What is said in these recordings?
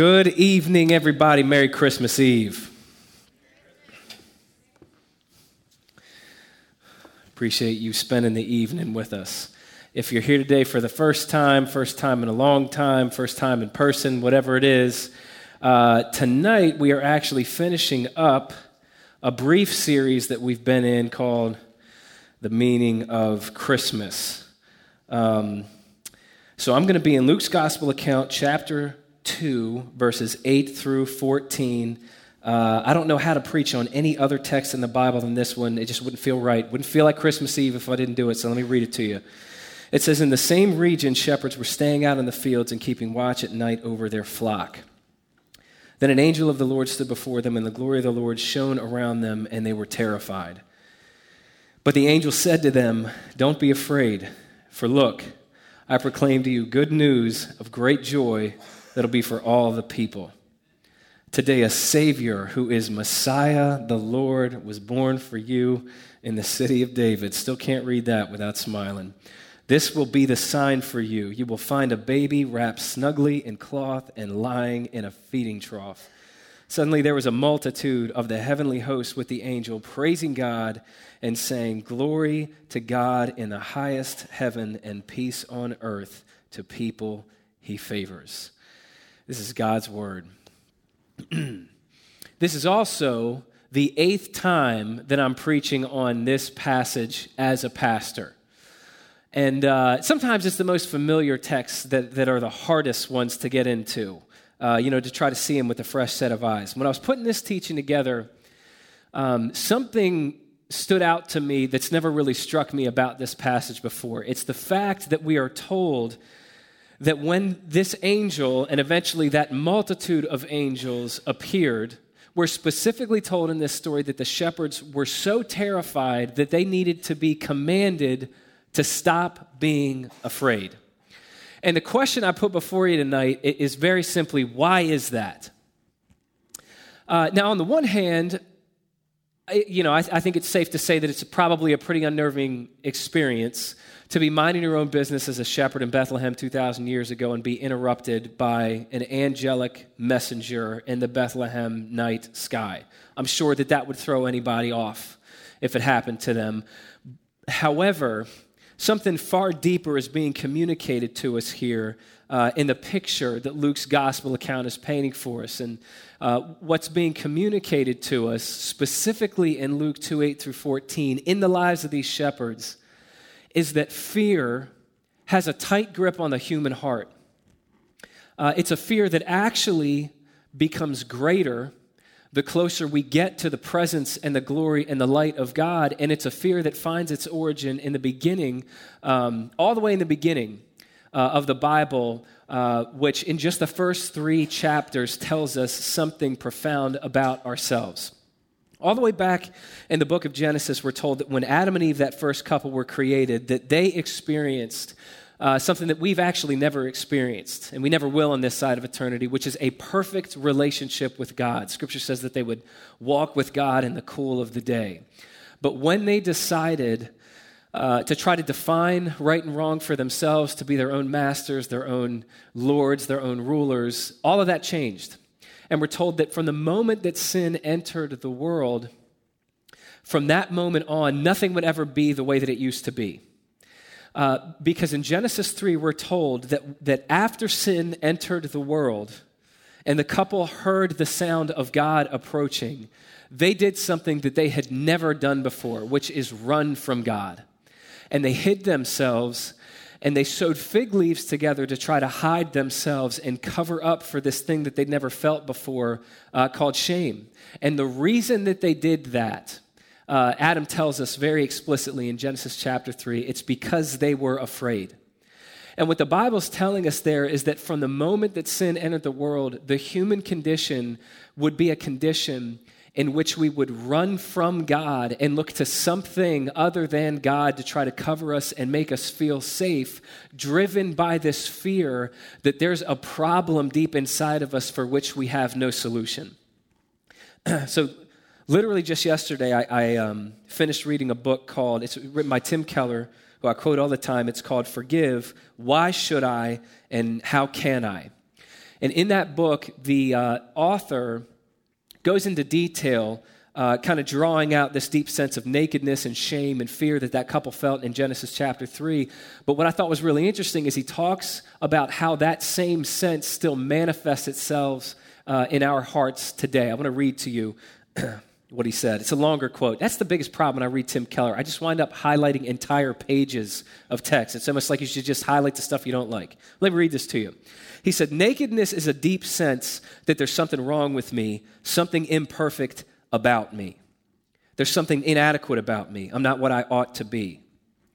Good evening, everybody. Merry Christmas Eve. Appreciate you spending the evening with us. If you're here today for the first time, first time in a long time, first time in person, whatever it is, uh, tonight we are actually finishing up a brief series that we've been in called The Meaning of Christmas. Um, so I'm going to be in Luke's Gospel account, chapter 2, verses 8 through 14. Uh, I don't know how to preach on any other text in the Bible than this one. It just wouldn't feel right. Wouldn't feel like Christmas Eve if I didn't do it, so let me read it to you. It says, In the same region, shepherds were staying out in the fields and keeping watch at night over their flock. Then an angel of the Lord stood before them, and the glory of the Lord shone around them, and they were terrified. But the angel said to them, Don't be afraid, for look, I proclaim to you good news of great joy that'll be for all the people. Today, a Savior who is Messiah, the Lord, was born for you in the city of David. Still can't read that without smiling. This will be the sign for you. You will find a baby wrapped snugly in cloth and lying in a feeding trough. Suddenly, there was a multitude of the heavenly host with the angel praising God and saying, Glory to God in the highest heaven and peace on earth to people he favors. This is God's word. this is also the eighth time that I'm preaching on this passage as a pastor. And uh, sometimes it's the most familiar texts that, that are the hardest ones to get into, uh, you know, to try to see them with a fresh set of eyes. When I was putting this teaching together, um, something stood out to me that's never really struck me about this passage before. It's the fact that we are told that when this angel and eventually that multitude of angels appeared, we're specifically told in this story that the shepherds were so terrified that they needed to be commanded to stop being afraid. And the question I put before you tonight is very simply why is that? Uh, now, on the one hand, you know, I, I think it's safe to say that it's probably a pretty unnerving experience to be minding your own business as a shepherd in Bethlehem 2,000 years ago and be interrupted by an angelic messenger in the Bethlehem night sky. I'm sure that that would throw anybody off if it happened to them. However, something far deeper is being communicated to us here uh, in the picture that Luke's gospel account is painting for us. And uh, what's being communicated to us specifically in Luke 2 8 through 14 in the lives of these shepherds is that fear has a tight grip on the human heart. Uh, it's a fear that actually becomes greater the closer we get to the presence and the glory and the light of God. And it's a fear that finds its origin in the beginning, um, all the way in the beginning uh, of the Bible, uh, which in just the first three chapters tells us something profound about ourselves. All the way back in the book of Genesis, we're told that when Adam and Eve, that first couple, were created, that they experienced uh, something that we've actually never experienced, and we never will on this side of eternity, which is a perfect relationship with God. Scripture says that they would walk with God in the cool of the day. But when they decided uh, to try to define right and wrong for themselves, to be their own masters, their own lords, their own rulers, all of that changed. And we're told that from the moment that sin entered the world, from that moment on, nothing would ever be the way that it used to be. Uh, because in Genesis 3, we're told that, that after sin entered the world and the couple heard the sound of God approaching, they did something that they had never done before, which is run from God. And they hid themselves and they sewed fig leaves together to try to hide themselves and cover up for this thing that they'd never felt before uh, called shame. And the reason that they did that, uh, Adam tells us very explicitly in Genesis chapter 3, it's because they were afraid. And what the Bible's telling us there is that from the moment that sin entered the world, the human condition would be a condition in which we would run from God and look to something other than God to try to cover us and make us feel safe, driven by this fear that there's a problem deep inside of us for which we have no solution. so, literally just yesterday, I, I um, finished reading a book called, it's written by Tim Keller, who I quote all the time. It's called Forgive Why Should I and How Can I? And in that book, the uh, author goes into detail, uh, kind of drawing out this deep sense of nakedness and shame and fear that that couple felt in Genesis chapter 3. But what I thought was really interesting is he talks about how that same sense still manifests itself uh, in our hearts today. I want to read to you. what he said. It's a longer quote. That's the biggest problem when I read Tim Keller. I just wind up highlighting entire pages of text. It's almost like you should just highlight the stuff you don't like. Let me read this to you. He said, Nakedness is a deep sense that there's something wrong with me, something imperfect about me. There's something inadequate about me. I'm not what I ought to be.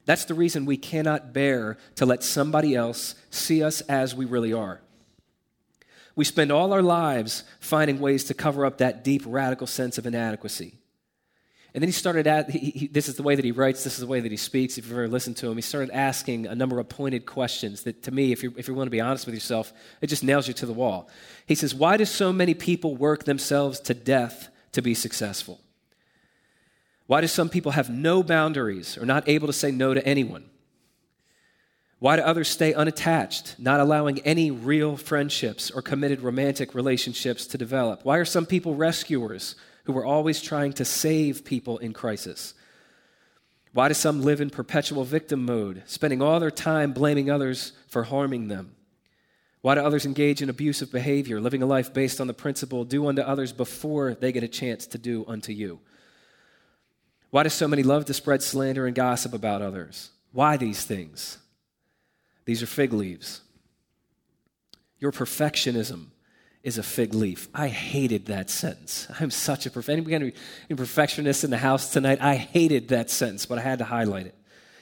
That's the reason we cannot bear to let somebody else see us as we really are. We spend all our lives finding ways to cover up that deep, radical sense of inadequacy. And then he started at, he, he, this is the way that he writes, this is the way that he speaks. If you've ever listened to him, he started asking a number of pointed questions that, to me, if you if you want to be honest with yourself, it just nails you to the wall. He says, Why do so many people work themselves to death to be successful? Why do some people have no boundaries or not able to say no to anyone? Why do others stay unattached, not allowing any real friendships or committed romantic relationships to develop? Why are some people rescuers who are always trying to save people in crisis? Why do some live in perpetual victim mode, spending all their time blaming others for harming them? Why do others engage in abusive behavior, living a life based on the principle do unto others before they get a chance to do unto you? Why do so many love to spread slander and gossip about others? Why these things? These are fig leaves. Your perfectionism is a fig leaf. I hated that sentence. I'm such a anybody perfectionist in the house tonight. I hated that sentence, but I had to highlight it.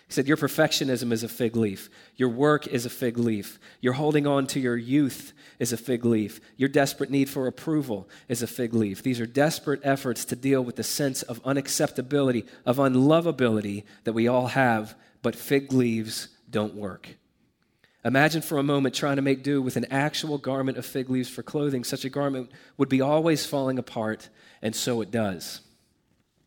He said, Your perfectionism is a fig leaf. Your work is a fig leaf. Your holding on to your youth is a fig leaf. Your desperate need for approval is a fig leaf. These are desperate efforts to deal with the sense of unacceptability, of unlovability that we all have, but fig leaves don't work. Imagine for a moment trying to make do with an actual garment of fig leaves for clothing. Such a garment would be always falling apart, and so it does.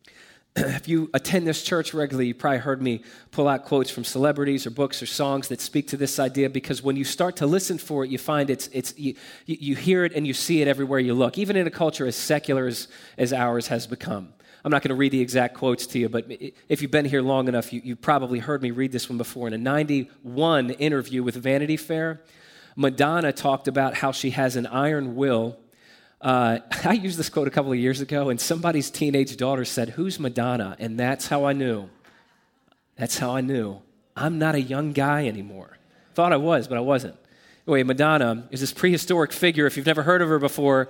if you attend this church regularly, you probably heard me pull out quotes from celebrities or books or songs that speak to this idea because when you start to listen for it, you find it's, it's you, you hear it and you see it everywhere you look, even in a culture as secular as, as ours has become. I'm not going to read the exact quotes to you, but if you've been here long enough, you, you probably heard me read this one before. In a 91 interview with Vanity Fair, Madonna talked about how she has an iron will. Uh, I used this quote a couple of years ago, and somebody's teenage daughter said, Who's Madonna? And that's how I knew. That's how I knew. I'm not a young guy anymore. Thought I was, but I wasn't. Anyway, Madonna is this prehistoric figure. If you've never heard of her before,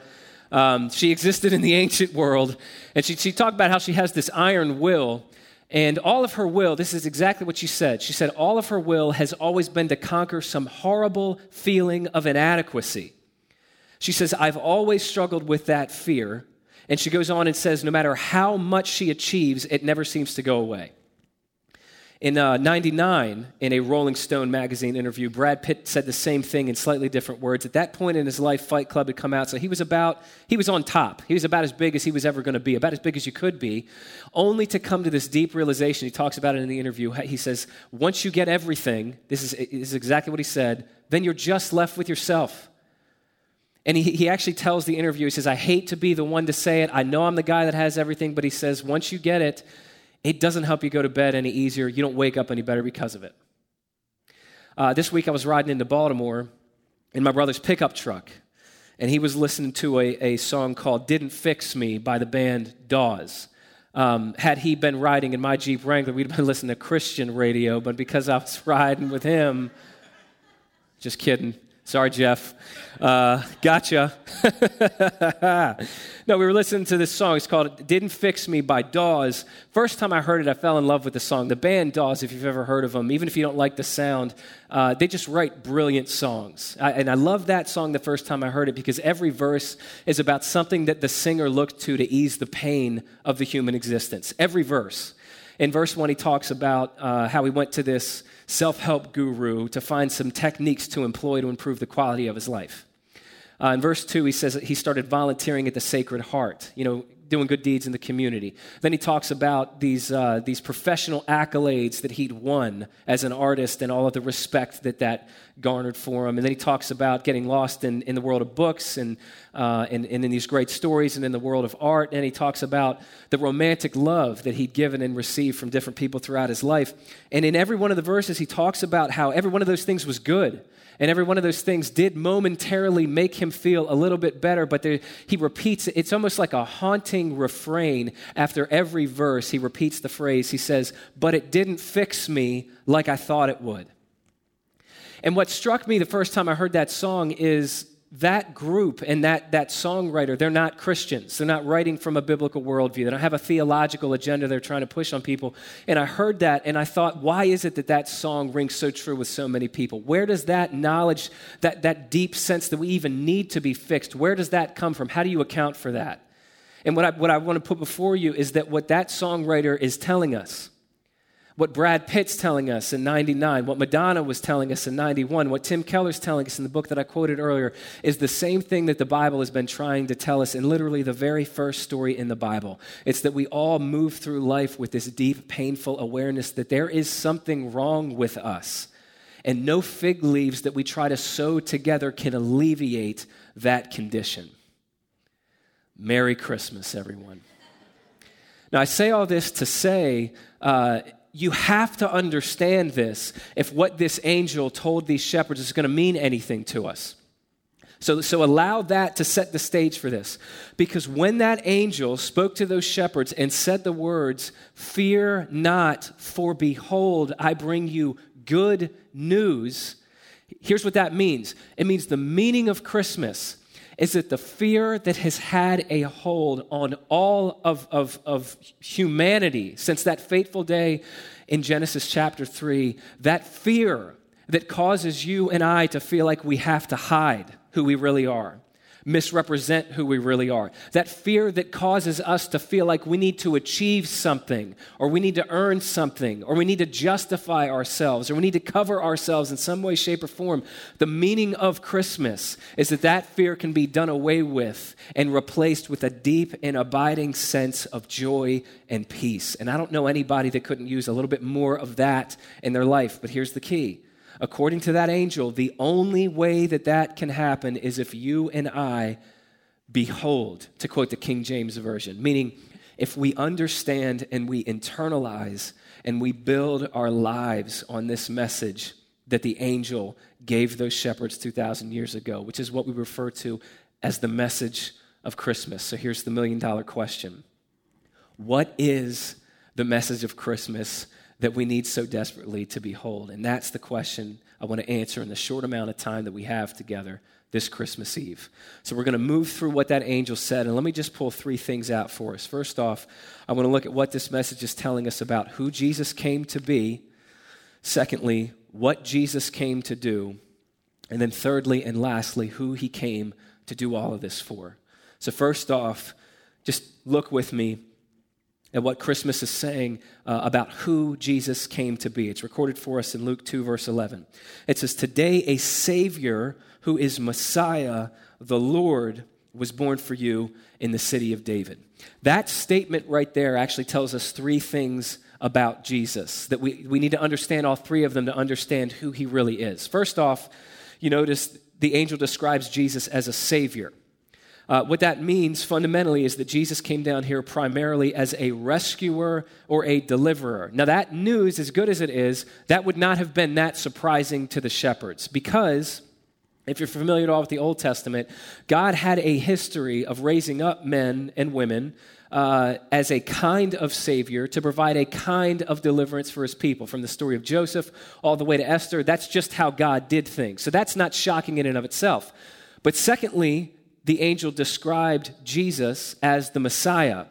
um, she existed in the ancient world, and she, she talked about how she has this iron will. And all of her will, this is exactly what she said. She said, all of her will has always been to conquer some horrible feeling of inadequacy. She says, I've always struggled with that fear. And she goes on and says, no matter how much she achieves, it never seems to go away. In uh, 99, in a Rolling Stone magazine interview, Brad Pitt said the same thing in slightly different words. At that point in his life, Fight Club had come out, so he was about, he was on top. He was about as big as he was ever going to be, about as big as you could be, only to come to this deep realization. He talks about it in the interview. He says, once you get everything, this is, this is exactly what he said, then you're just left with yourself. And he, he actually tells the interview, he says, I hate to be the one to say it. I know I'm the guy that has everything, but he says, once you get it, it doesn't help you go to bed any easier. You don't wake up any better because of it. Uh, this week I was riding into Baltimore in my brother's pickup truck, and he was listening to a, a song called Didn't Fix Me by the band Dawes. Um, had he been riding in my Jeep Wrangler, we'd have been listening to Christian radio, but because I was riding with him, just kidding. Sorry, Jeff. Uh, gotcha. no, we were listening to this song. It's called Didn't Fix Me by Dawes. First time I heard it, I fell in love with the song. The band Dawes, if you've ever heard of them, even if you don't like the sound, uh, they just write brilliant songs. I, and I love that song the first time I heard it because every verse is about something that the singer looked to to ease the pain of the human existence. Every verse. In verse one, he talks about uh, how he went to this self help guru to find some techniques to employ to improve the quality of his life. Uh, in verse 2, he says that he started volunteering at the Sacred Heart. You know, doing good deeds in the community. Then he talks about these, uh, these professional accolades that he'd won as an artist and all of the respect that that garnered for him. And then he talks about getting lost in, in the world of books and, uh, and, and in these great stories and in the world of art. And he talks about the romantic love that he'd given and received from different people throughout his life. And in every one of the verses, he talks about how every one of those things was good. And every one of those things did momentarily make him feel a little bit better, but there, he repeats it. It's almost like a haunting refrain. After every verse, he repeats the phrase. He says, But it didn't fix me like I thought it would. And what struck me the first time I heard that song is that group and that, that songwriter, they're not Christians. They're not writing from a biblical worldview. They don't have a theological agenda they're trying to push on people. And I heard that and I thought, why is it that that song rings so true with so many people? Where does that knowledge, that, that deep sense that we even need to be fixed, where does that come from? How do you account for that? And what I, what I want to put before you is that what that songwriter is telling us what Brad Pitt's telling us in 99, what Madonna was telling us in 91, what Tim Keller's telling us in the book that I quoted earlier is the same thing that the Bible has been trying to tell us in literally the very first story in the Bible. It's that we all move through life with this deep, painful awareness that there is something wrong with us. And no fig leaves that we try to sew together can alleviate that condition. Merry Christmas, everyone. Now, I say all this to say, uh, you have to understand this if what this angel told these shepherds is going to mean anything to us. So, so allow that to set the stage for this. Because when that angel spoke to those shepherds and said the words, Fear not, for behold, I bring you good news, here's what that means it means the meaning of Christmas is that the fear that has had a hold on all of, of, of humanity since that fateful day in Genesis chapter 3, that fear that causes you and I to feel like we have to hide who we really are misrepresent who we really are. That fear that causes us to feel like we need to achieve something, or we need to earn something, or we need to justify ourselves, or we need to cover ourselves in some way, shape, or form. The meaning of Christmas is that that fear can be done away with and replaced with a deep and abiding sense of joy and peace. And I don't know anybody that couldn't use a little bit more of that in their life, but here's the key according to that angel, the only way that that can happen is if you and I behold, to quote the King James Version, meaning if we understand and we internalize and we build our lives on this message that the angel gave those shepherds 2,000 years ago, which is what we refer to as the message of Christmas. So here's the million dollar question What is the message of Christmas that we need so desperately to behold? And that's the question I want to answer in the short amount of time that we have together this Christmas Eve. So we're going to move through what that angel said, and let me just pull three things out for us. First off, I want to look at what this message is telling us about who Jesus came to be. Secondly, what Jesus came to do. And then thirdly and lastly, who he came to do all of this for. So, first off, just look with me at what Christmas is saying uh, about who Jesus came to be. It's recorded for us in Luke 2, verse 11. It says, Today a Savior who is Messiah, the Lord, was born for you in the city of David. That statement right there actually tells us three things about Jesus that we, we need to understand all three of them to understand who he really is. First off, you notice the angel describes Jesus as a Savior. Uh, what that means fundamentally is that Jesus came down here primarily as a rescuer or a deliverer. Now, that news, as good as it is, that would not have been that surprising to the shepherds because. If you're familiar at all with the Old Testament, God had a history of raising up men and women uh, as a kind of Savior to provide a kind of deliverance for his people. From the story of Joseph all the way to Esther, that's just how God did things. So that's not shocking in and of itself. But secondly, the angel described Jesus as the Messiah.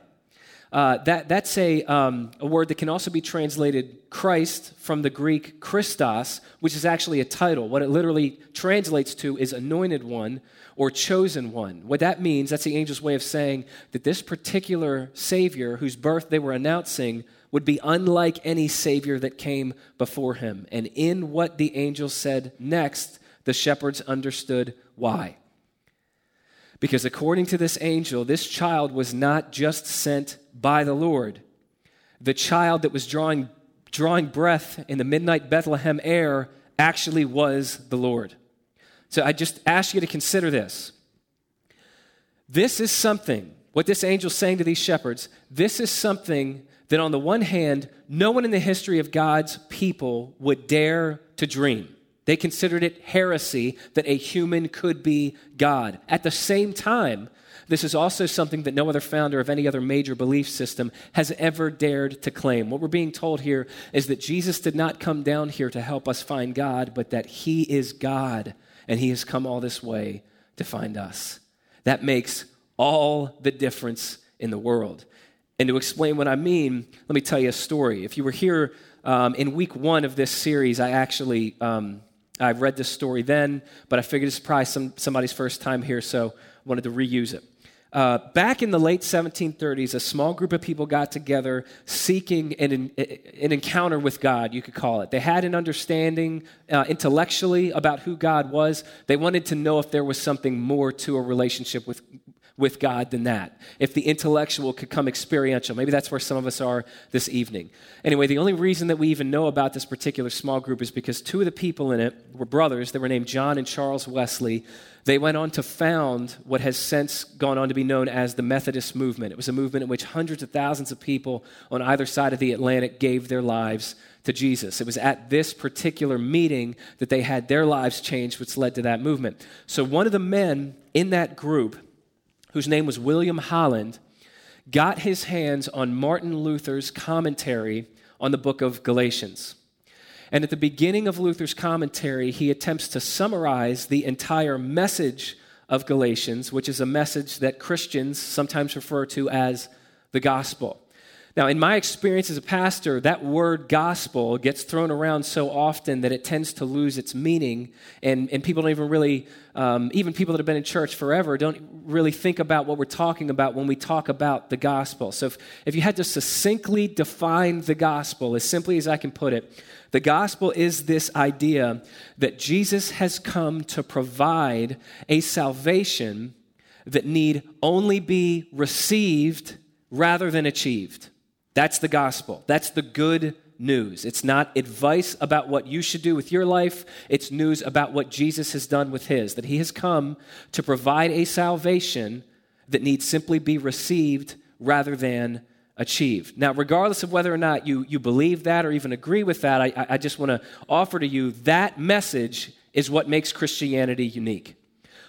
Uh, that, that's a, um, a word that can also be translated Christ from the Greek Christos, which is actually a title. What it literally translates to is anointed one or chosen one. What that means, that's the angel's way of saying that this particular Savior, whose birth they were announcing, would be unlike any Savior that came before him. And in what the angel said next, the shepherds understood why. Because according to this angel, this child was not just sent by the Lord. The child that was drawing, drawing breath in the midnight Bethlehem air actually was the Lord. So I just ask you to consider this. This is something, what this angel's saying to these shepherds, this is something that on the one hand, no one in the history of God's people would dare to dream. They considered it heresy that a human could be God. At the same time, this is also something that no other founder of any other major belief system has ever dared to claim. What we're being told here is that Jesus did not come down here to help us find God, but that He is God, and He has come all this way to find us. That makes all the difference in the world. And to explain what I mean, let me tell you a story. If you were here um, in week one of this series, I actually um, I read this story then, but I figured it's probably some, somebody's first time here, so wanted to reuse it. Uh, back in the late 1730s, a small group of people got together seeking an, an encounter with God, you could call it. They had an understanding uh, intellectually about who God was. They wanted to know if there was something more to a relationship with, with God than that. If the intellectual could come experiential. Maybe that's where some of us are this evening. Anyway, the only reason that we even know about this particular small group is because two of the people in it were brothers. They were named John and Charles Wesley. They went on to found what has since gone on to be known as the Methodist movement. It was a movement in which hundreds of thousands of people on either side of the Atlantic gave their lives to Jesus. It was at this particular meeting that they had their lives changed, which led to that movement. So, one of the men in that group whose name was William Holland, got his hands on Martin Luther's commentary on the book of Galatians. And at the beginning of Luther's commentary, he attempts to summarize the entire message of Galatians, which is a message that Christians sometimes refer to as the gospel. Now, in my experience as a pastor, that word gospel gets thrown around so often that it tends to lose its meaning, and, and people don't even really, um, even people that have been in church forever, don't really think about what we're talking about when we talk about the gospel. So, if, if you had to succinctly define the gospel, as simply as I can put it, the gospel is this idea that Jesus has come to provide a salvation that need only be received rather than achieved. That's the gospel. That's the good news. It's not advice about what you should do with your life, it's news about what Jesus has done with his, that he has come to provide a salvation that needs simply be received rather than achieved. Now, regardless of whether or not you, you believe that or even agree with that, I, I just want to offer to you that message is what makes Christianity unique.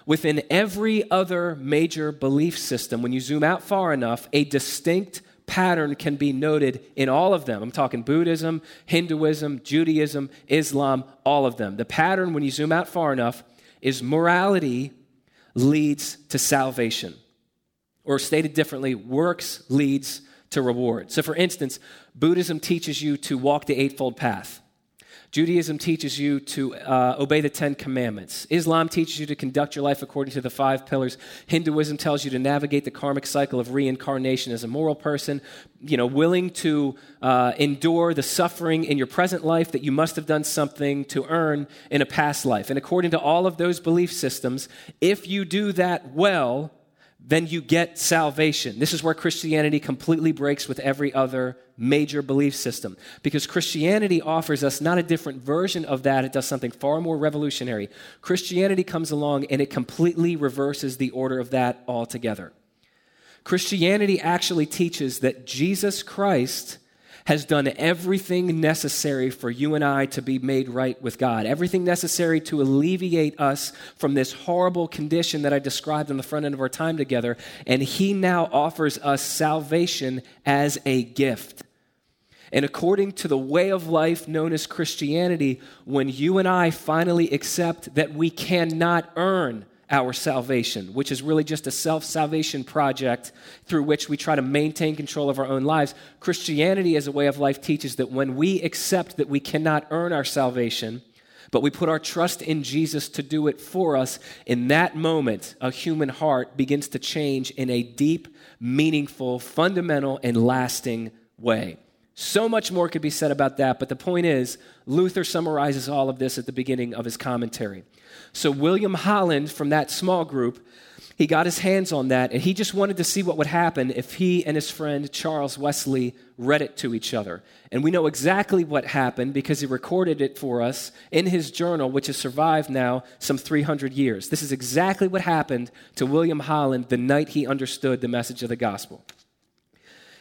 Within every other major belief system, when you zoom out far enough, a distinct pattern can be noted in all of them. I'm talking Buddhism, Hinduism, Judaism, Islam, all of them. The pattern, when you zoom out far enough, is morality leads to salvation. Or stated differently, works leads to reward. So, for instance, Buddhism teaches you to walk the Eightfold Path. Judaism teaches you to uh, obey the Ten Commandments. Islam teaches you to conduct your life according to the five pillars. Hinduism tells you to navigate the karmic cycle of reincarnation as a moral person, you know, willing to uh, endure the suffering in your present life that you must have done something to earn in a past life. And according to all of those belief systems, if you do that well, then you get salvation. This is where Christianity completely breaks with every other major belief system. Because Christianity offers us not a different version of that, it does something far more revolutionary. Christianity comes along and it completely reverses the order of that altogether. Christianity actually teaches that Jesus Christ has done everything necessary for you and I to be made right with God, everything necessary to alleviate us from this horrible condition that I described on the front end of our time together. And He now offers us salvation as a gift. And according to the way of life known as Christianity, when you and I finally accept that we cannot earn our salvation, which is really just a self salvation project through which we try to maintain control of our own lives. Christianity, as a way of life, teaches that when we accept that we cannot earn our salvation, but we put our trust in Jesus to do it for us, in that moment, a human heart begins to change in a deep, meaningful, fundamental, and lasting way. So much more could be said about that, but the point is, Luther summarizes all of this at the beginning of his commentary. So, William Holland from that small group he got his hands on that and he just wanted to see what would happen if he and his friend Charles Wesley read it to each other. And we know exactly what happened because he recorded it for us in his journal, which has survived now some 300 years. This is exactly what happened to William Holland the night he understood the message of the gospel.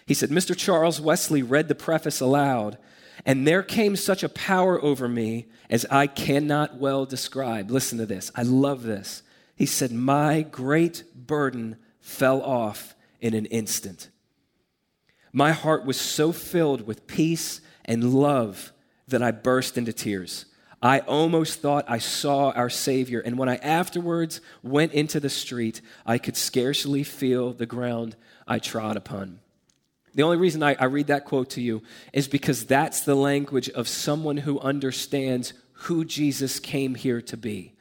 He said, Mr. Charles Wesley read the preface aloud, and there came such a power over me as I cannot well describe. Listen to this. I love this. He said, My great burden fell off in an instant. My heart was so filled with peace and love that I burst into tears. I almost thought I saw our Savior, and when I afterwards went into the street, I could scarcely feel the ground I trod upon. The only reason I, I, read that quote to you is because that's the language of someone who understands who Jesus came here to be.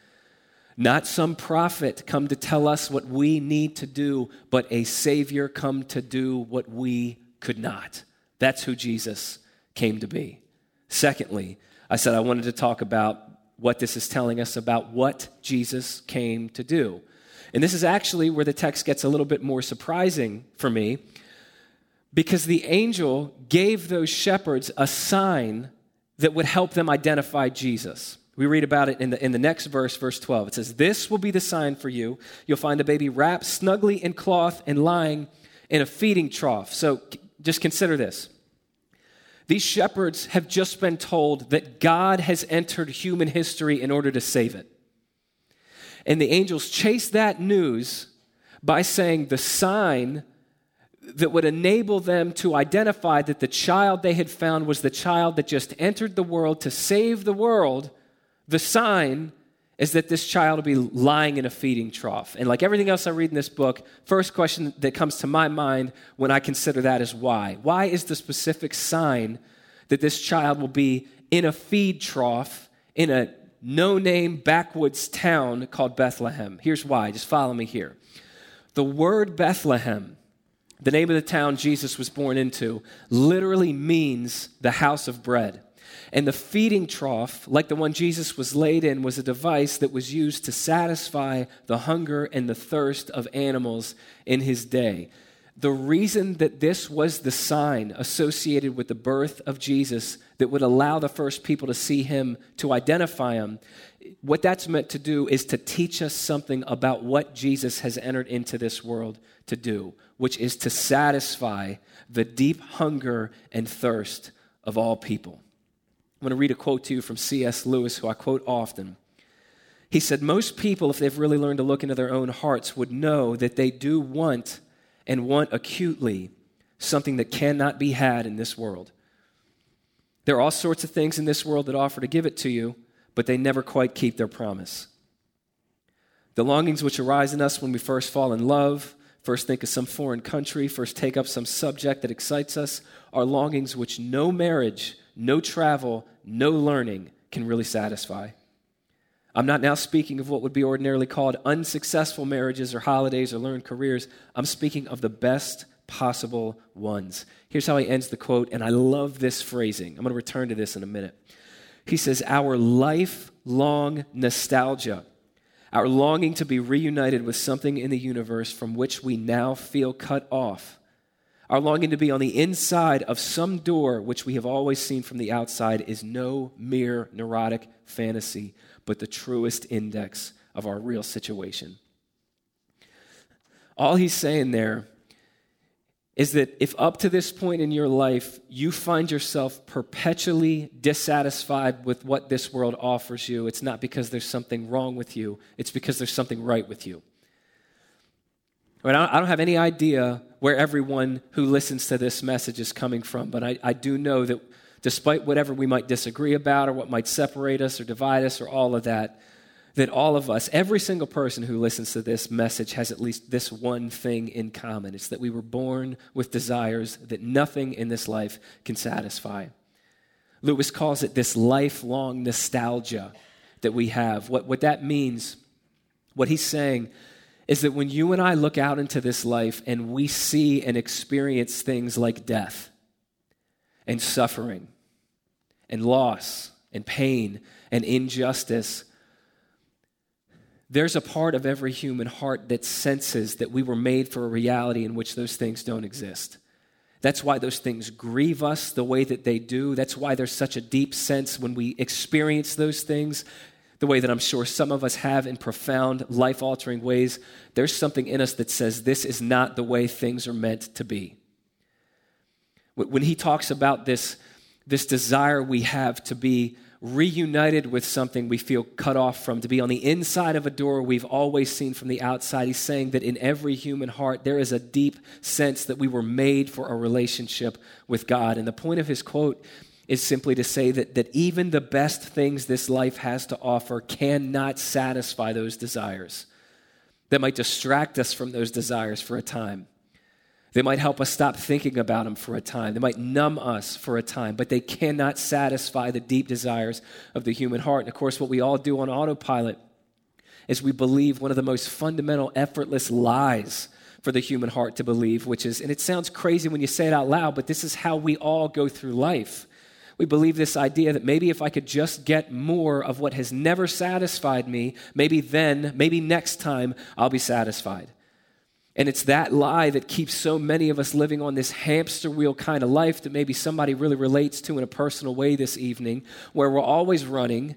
Not some prophet come to tell us what we need to do, but a Savior come to do what we could not. That's who Jesus came to be. Secondly, I said I wanted to talk about what this is telling us about what Jesus came to do. And this is actually where the text gets a little bit more surprising for me because the angel gave those shepherds a sign that would help them identify Jesus. We read about it in the, in the next verse, verse 12. It says, This will be the sign for you. You'll find a baby wrapped snugly in cloth and lying in a feeding trough. So just consider this. These shepherds have just been told that God has entered human history in order to save it. And the angels chase that news by saying the sign that would enable them to identify that the child they had found was the child that just entered the world to save the world the sign is that this child will be lying in a feeding trough. And like everything else I read in this book, first question that comes to my mind when I consider that is why? Why is the specific sign that this child will be in a feed trough in a no name backwoods town called Bethlehem? Here's why. Just follow me here. The word Bethlehem, the name of the town Jesus was born into, literally means the house of bread. And the feeding trough, like the one Jesus was laid in, was a device that was used to satisfy the hunger and the thirst of animals in his day. The reason that this was the sign associated with the birth of Jesus that would allow the first people to see him, to identify him, what that's meant to do is to teach us something about what Jesus has entered into this world to do, which is to satisfy the deep hunger and thirst of all people. I'm going to read a quote to you from C.S. Lewis, who I quote often. He said, Most people, if they've really learned to look into their own hearts, would know that they do want and want acutely something that cannot be had in this world. There are all sorts of things in this world that offer to give it to you, but they never quite keep their promise. The longings which arise in us when we first fall in love, first think of some foreign country, first take up some subject that excites us, are longings which no marriage, no travel, no learning can really satisfy. I'm not now speaking of what would be ordinarily called unsuccessful marriages or holidays or learned careers. I'm speaking of the best possible ones. Here's how he ends the quote, and I love this phrasing. I'm going to return to this in a minute. He says, Our lifelong nostalgia, our longing to be reunited with something in the universe from which we now feel cut off, our longing to be on the inside of some door which we have always seen from the outside is no mere neurotic fantasy, but the truest index of our real situation. All he's saying there is that if up to this point in your life you find yourself perpetually dissatisfied with what this world offers you, it's not because there's something wrong with you, it's because there's something right with you. I don't have any idea where everyone who listens to this message is coming from, but I, I do know that despite whatever we might disagree about or what might separate us or divide us or all of that, that all of us, every single person who listens to this message, has at least this one thing in common. It's that we were born with desires that nothing in this life can satisfy. Lewis calls it this lifelong nostalgia that we have. What, what that means, what he's saying, is that when you and I look out into this life and we see and experience things like death and suffering and loss and pain and injustice, there's a part of every human heart that senses that we were made for a reality in which those things don't exist. That's why those things grieve us the way that they do. That's why there's such a deep sense when we experience those things, the way that I'm sure some of us have in profound, life altering ways. There's something in us that says this is not the way things are meant to be. When he talks about this, this desire we have to be reunited with something we feel cut off from, to be on the inside of a door we've always seen from the outside. He's saying that in every human heart, there is a deep sense that we were made for a relationship with God. And the point of his quote is simply to say that, that even the best things this life has to offer cannot satisfy those desires. That might distract us from those desires for a time. They might help us stop thinking about them for a time. They might numb us for a time, but they cannot satisfy the deep desires of the human heart. And of course, what we all do on autopilot is we believe one of the most fundamental, effortless lies for the human heart to believe, which is, and it sounds crazy when you say it out loud, but this is how we all go through life. We believe this idea that maybe if I could just get more of what has never satisfied me, maybe then, maybe next time, I'll be satisfied. And it's that lie that keeps so many of us living on this hamster wheel kind of life that maybe somebody really relates to in a personal way this evening, where we're always running,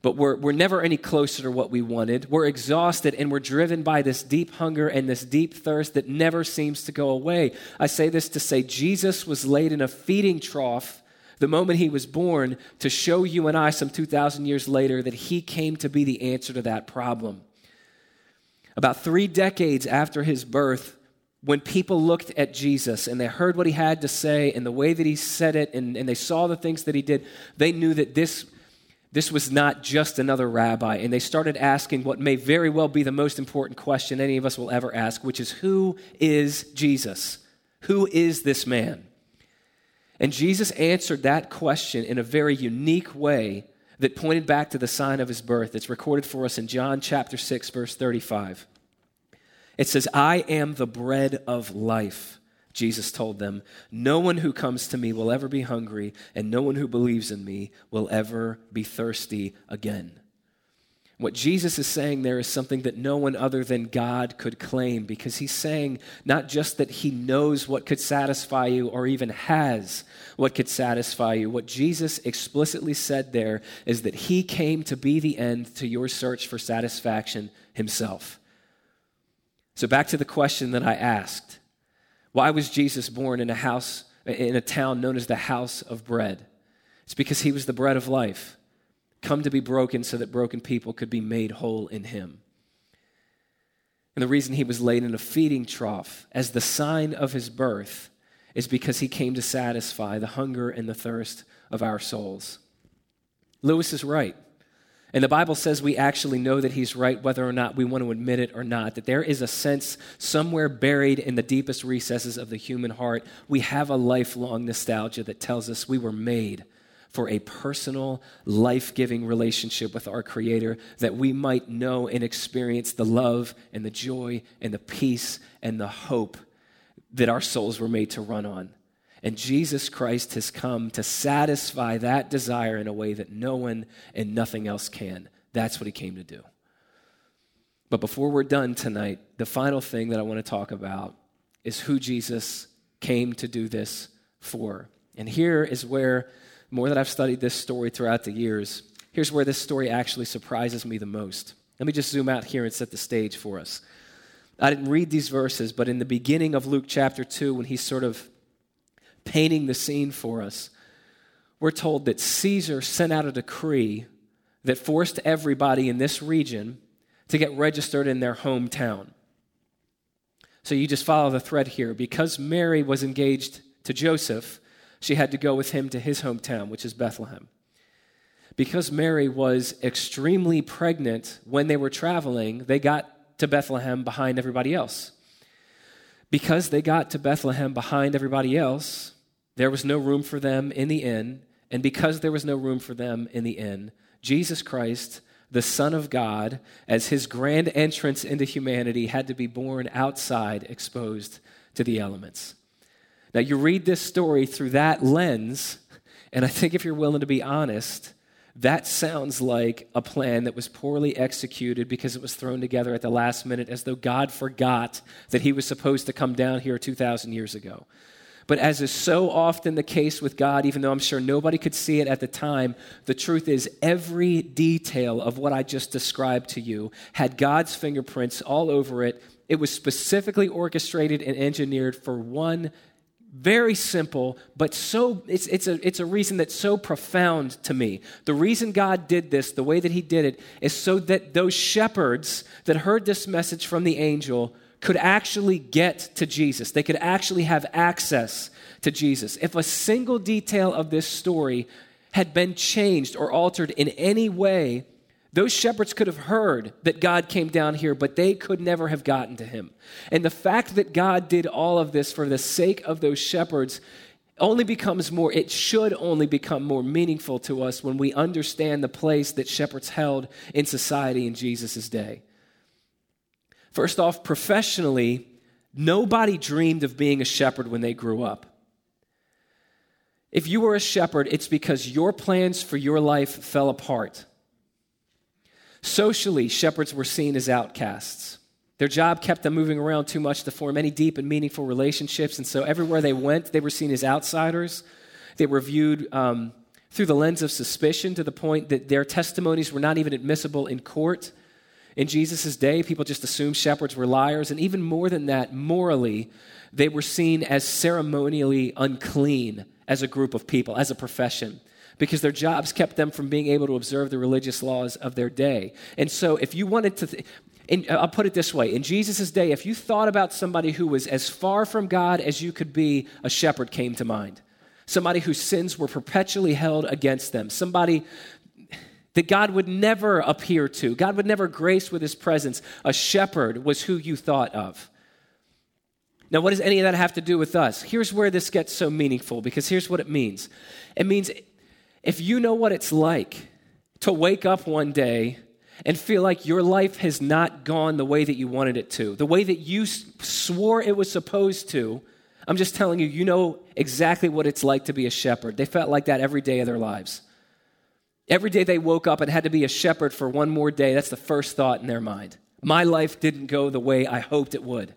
but we're, we're never any closer to what we wanted. We're exhausted and we're driven by this deep hunger and this deep thirst that never seems to go away. I say this to say Jesus was laid in a feeding trough the moment he was born to show you and I some 2,000 years later that he came to be the answer to that problem. About three decades after his birth, when people looked at Jesus and they heard what he had to say and the way that he said it and, and they saw the things that he did, they knew that this, this was not just another rabbi. And they started asking what may very well be the most important question any of us will ever ask, which is Who is Jesus? Who is this man? And Jesus answered that question in a very unique way that pointed back to the sign of his birth. It's recorded for us in John chapter 6, verse 35. It says, I am the bread of life. Jesus told them, No one who comes to me will ever be hungry, and no one who believes in me will ever be thirsty again. What Jesus is saying there is something that no one other than God could claim because he's saying not just that he knows what could satisfy you or even has what could satisfy you. What Jesus explicitly said there is that he came to be the end to your search for satisfaction himself. So, back to the question that I asked why was Jesus born in a house, in a town known as the house of bread? It's because he was the bread of life come to be broken so that broken people could be made whole in him. And the reason he was laid in a feeding trough as the sign of his birth is because he came to satisfy the hunger and the thirst of our souls. Lewis is right. And the Bible says we actually know that he's right whether or not we want to admit it or not. That there is a sense somewhere buried in the deepest recesses of the human heart. We have a lifelong nostalgia that tells us we were made for a personal, life giving relationship with our Creator that we might know and experience the love and the joy and the peace and the hope that our souls were made to run on. And Jesus Christ has come to satisfy that desire in a way that no one and nothing else can. That's what he came to do. But before we're done tonight, the final thing that I want to talk about is who Jesus came to do this for. And here is where more that I've studied this story throughout the years, here's where this story actually surprises me the most. Let me just zoom out here and set the stage for us. I didn't read these verses, but in the beginning of Luke chapter 2, when he's sort of painting the scene for us, we're told that Caesar sent out a decree that forced everybody in this region to get registered in their hometown. So you just follow the thread here. Because Mary was engaged to Joseph, she had to go with him to his hometown, which is Bethlehem. Because Mary was extremely pregnant when they were traveling, they got to Bethlehem behind everybody else. Because they got to Bethlehem behind everybody else, there was no room for them in the inn. And because there was no room for them in the inn, Jesus Christ, the Son of God, as his grand entrance into humanity, had to be born outside, exposed to the elements. Now, you read this story through that lens, and I think if you're willing to be honest, That sounds like a plan that was poorly executed because it was thrown together at the last minute as though God forgot that he was supposed to come down here 2,000 years ago. But as is so often the case with God, even though I'm sure nobody could see it at the time, the truth is every detail of what I just described to you had God's fingerprints all over it. It was specifically orchestrated and engineered for one very simple, but so it's, it's, a, it's a reason that's so profound to me. The reason God did this, the way that He did it, is so that those shepherds that heard this message from the angel could actually get to Jesus. They could actually have access to Jesus. If a single detail of this story had been changed or altered in any way, those shepherds could have heard that God came down here, but they could never have gotten to him. And the fact that God did all of this for the sake of those shepherds only becomes more, it should only become more meaningful to us when we understand the place that shepherds held in society in Jesus' day. First off, professionally, nobody dreamed of being a shepherd when they grew up. If you were a shepherd, it's because your plans for your life fell apart. Socially, shepherds were seen as outcasts. Their job kept them moving around too much to form any deep and meaningful relationships, and so everywhere they went, they were seen as outsiders. They were viewed um, through the lens of suspicion to the point that their testimonies were not even admissible in court. In Jesus' day, people just assumed shepherds were liars, and even more than that, morally, they were seen as ceremonially unclean as a group of people, as a profession because their jobs kept them from being able to observe the religious laws of their day. And so, if you wanted to, th- I'll put it this way in Jesus' day, if you thought about somebody who was as far from God as you could be, a shepherd came to mind. Somebody whose sins were perpetually held against them. Somebody that God would never appear to, God would never grace with his presence. A shepherd was who you thought of. Now, what does any of that have to do with us? Here's where this gets so meaningful because here's what it means it means if you know what it's like to wake up one day and feel like your life has not gone the way that you wanted it to, the way that you swore it was supposed to, I'm just telling you, you know exactly what it's like to be a shepherd. They felt like that every day of their lives. Every day they woke up and had to be a shepherd for one more day. That's the first thought in their mind. My life didn't go the way I hoped it would.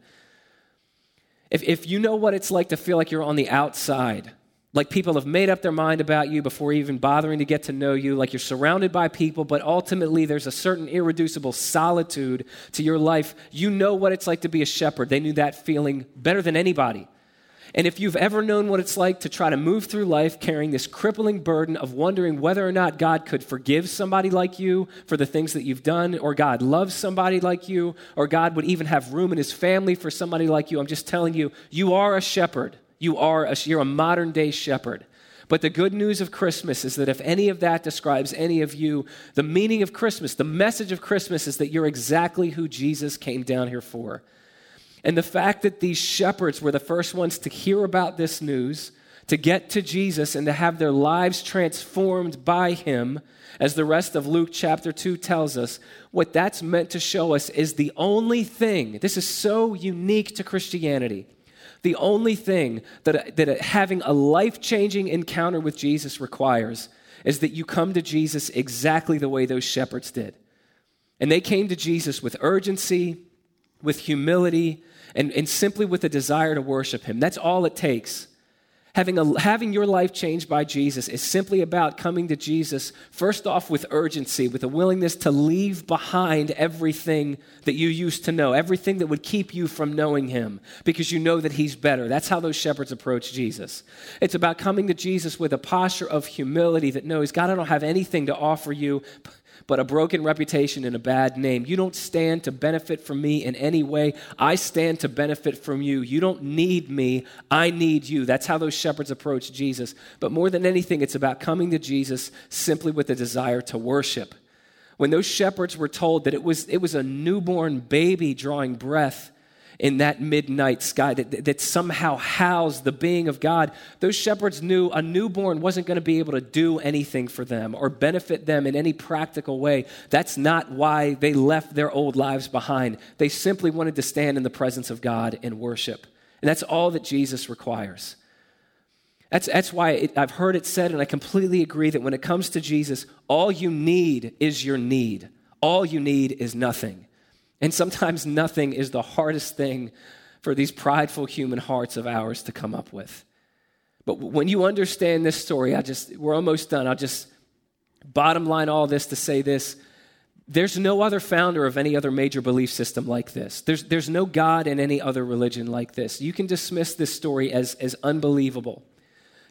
If, if you know what it's like to feel like you're on the outside, like people have made up their mind about you before even bothering to get to know you, like you're surrounded by people, but ultimately there's a certain irreducible solitude to your life. You know what it's like to be a shepherd. They knew that feeling better than anybody. And if you've ever known what it's like to try to move through life carrying this crippling burden of wondering whether or not God could forgive somebody like you for the things that you've done, or God loves somebody like you, or God would even have room in his family for somebody like you, I'm just telling you, you are a shepherd. You are a, you're a modern day shepherd. But the good news of Christmas is that if any of that describes any of you, the meaning of Christmas, the message of Christmas is that you're exactly who Jesus came down here for. And the fact that these shepherds were the first ones to hear about this news, to get to Jesus, and to have their lives transformed by him, as the rest of Luke chapter 2 tells us, what that's meant to show us is the only thing, this is so unique to Christianity the only thing that, that having a life changing encounter with Jesus requires is that you come to Jesus exactly the way those shepherds did. And they came to Jesus with urgency, with humility, and, and simply with a desire to worship Him. That's all it takes. Having, a, having your life changed by Jesus is simply about coming to Jesus, first off, with urgency, with a willingness to leave behind everything that you used to know, everything that would keep you from knowing Him, because you know that He's better. That's how those shepherds approach Jesus. It's about coming to Jesus with a posture of humility that knows, God, I don't have anything to offer you but a broken reputation and a bad name. You don't stand to benefit from me in any way. I stand to benefit from you. You don't need me. I need you. That's how those shepherds approach Jesus. But more than anything, it's about coming to Jesus simply with a desire to worship. When those shepherds were told that it was, it was a newborn baby drawing breath, in that midnight sky that, that somehow housed the being of God, those shepherds knew a newborn wasn't going to be able to do anything for them or benefit them in any practical way. That's not why they left their old lives behind. They simply wanted to stand in the presence of God and worship. And that's all that Jesus requires. That's, that's why it, I've heard it said, and I completely agree that when it comes to Jesus, all you need is your need. All you need is nothing. And sometimes nothing is the hardest thing for these prideful human hearts of ours to come up with. But when you understand this story, I just, we're almost done. I'll just bottom line all this to say this. There's no other founder of any other major belief system like this. There's, there's no God in any other religion like this. You can dismiss this story as, as unbelievable.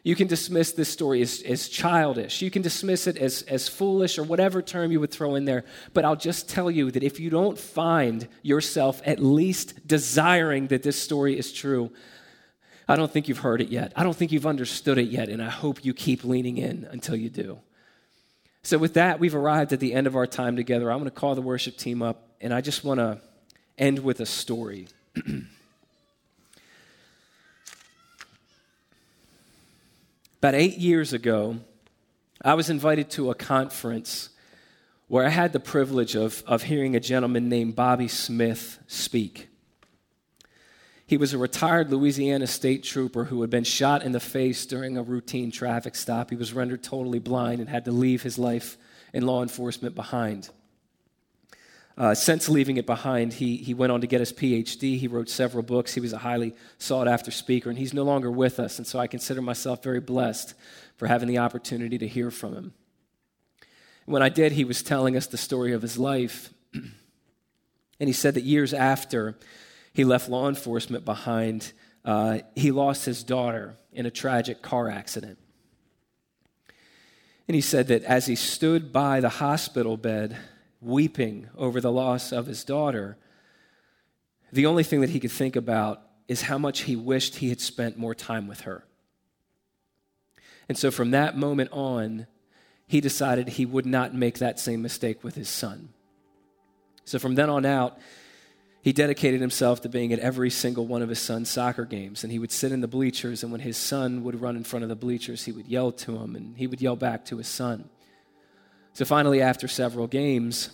You can dismiss this story as, as childish. You can dismiss it as, as foolish or whatever term you would throw in there. But I'll just tell you that if you don't find yourself at least desiring that this story is true, I don't think you've heard it yet. I don't think you've understood it yet. And I hope you keep leaning in until you do. So, with that, we've arrived at the end of our time together. I'm going to call the worship team up, and I just want to end with a story. About eight years ago, I was invited to a conference where I had the privilege of, of hearing a gentleman named Bobby Smith speak. He was a retired Louisiana state trooper who had been shot in the face during a routine traffic stop. He was rendered totally blind and had to leave his life in law enforcement behind. Uh, since leaving it behind, he, he went on to get his PhD. He wrote several books. He was a highly sought after speaker, and he's no longer with us. And so I consider myself very blessed for having the opportunity to hear from him. When I did, he was telling us the story of his life. and he said that years after he left law enforcement behind, uh, he lost his daughter in a tragic car accident. And he said that as he stood by the hospital bed, weeping over the loss of his daughter, the only thing that he could think about is how much he wished he had spent more time with her. And so from that moment on, he decided he would not make that same mistake with his son. So from then on out, he dedicated himself to being at every single one of his son's soccer games. And he would sit in the bleachers, and when his son would run in front of the bleachers, he would yell to him, and he would yell back to his son. So finally, after several games,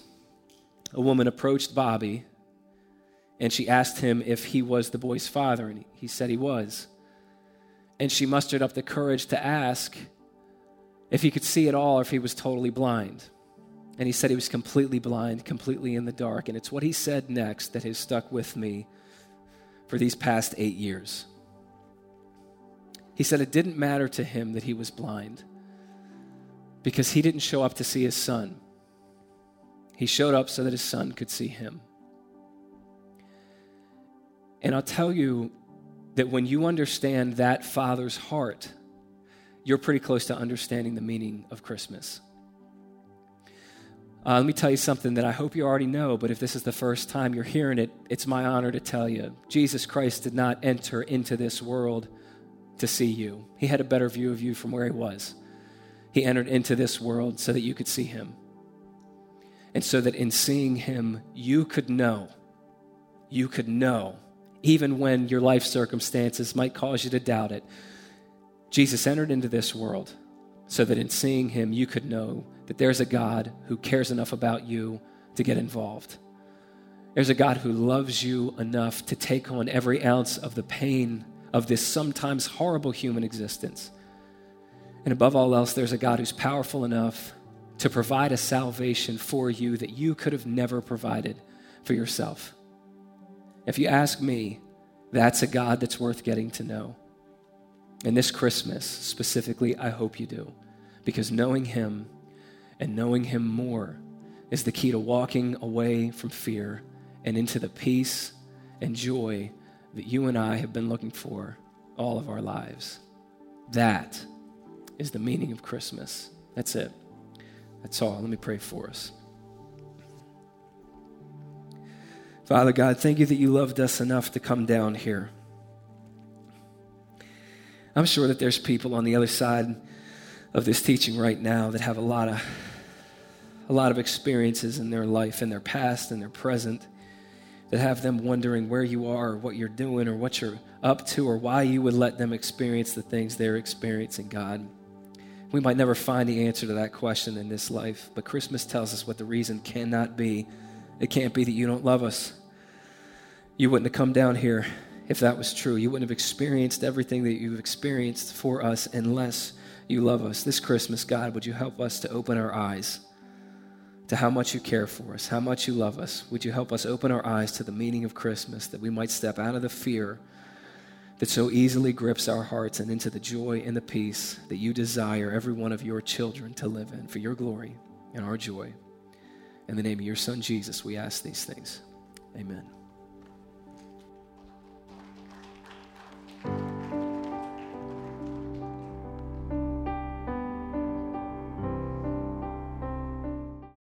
a woman approached Bobby and she asked him if he was the boy's father, and he said he was. And she mustered up the courage to ask if he could see at all or if he was totally blind. And he said he was completely blind, completely in the dark. And it's what he said next that has stuck with me for these past eight years. He said it didn't matter to him that he was blind because he didn't show up to see his son. He showed up so that his son could see him. And I'll tell you that when you understand that father's heart, you're pretty close to understanding the meaning of Christmas. Uh, let me tell you something that I hope you already know, but if this is the first time you're hearing it, it's my honor to tell you. Jesus Christ did not enter into this world to see you, He had a better view of you from where He was. He entered into this world so that you could see him. And so that in seeing him, you could know, you could know, even when your life circumstances might cause you to doubt it. Jesus entered into this world so that in seeing him, you could know that there's a God who cares enough about you to get involved. There's a God who loves you enough to take on every ounce of the pain of this sometimes horrible human existence and above all else, there's a God who's powerful enough to provide a salvation for you that you could have never provided for yourself. If you ask me, that's a God that's worth getting to know. And this Christmas, specifically, I hope you do. Because knowing Him and knowing Him more is the key to walking away from fear and into the peace and joy that you and I have been looking for all of our lives. That is the meaning of Christmas. That's it. That's all. Let me pray for us. Father God, thank you that you loved us enough to come down here. I'm sure that there's people on the other side of this teaching right now that have a lot of a lot of experiences in their life, in their past, and their present, that have them wondering where you are, or what you're doing, or what you're up to, or why you would let them experience the things they're experiencing, God. We might never find the answer to that question in this life, but Christmas tells us what the reason cannot be. It can't be that you don't love us. You wouldn't have come down here if that was true. You wouldn't have experienced everything that you've experienced for us unless you love us. This Christmas, God, would you help us to open our eyes to how much you care for us, how much you love us? Would you help us open our eyes to the meaning of Christmas that we might step out of the fear that so easily grips our hearts and into the joy and the peace that you desire every one of your children to live in for your glory and our joy. In the name of your Son, Jesus, we ask these things. Amen.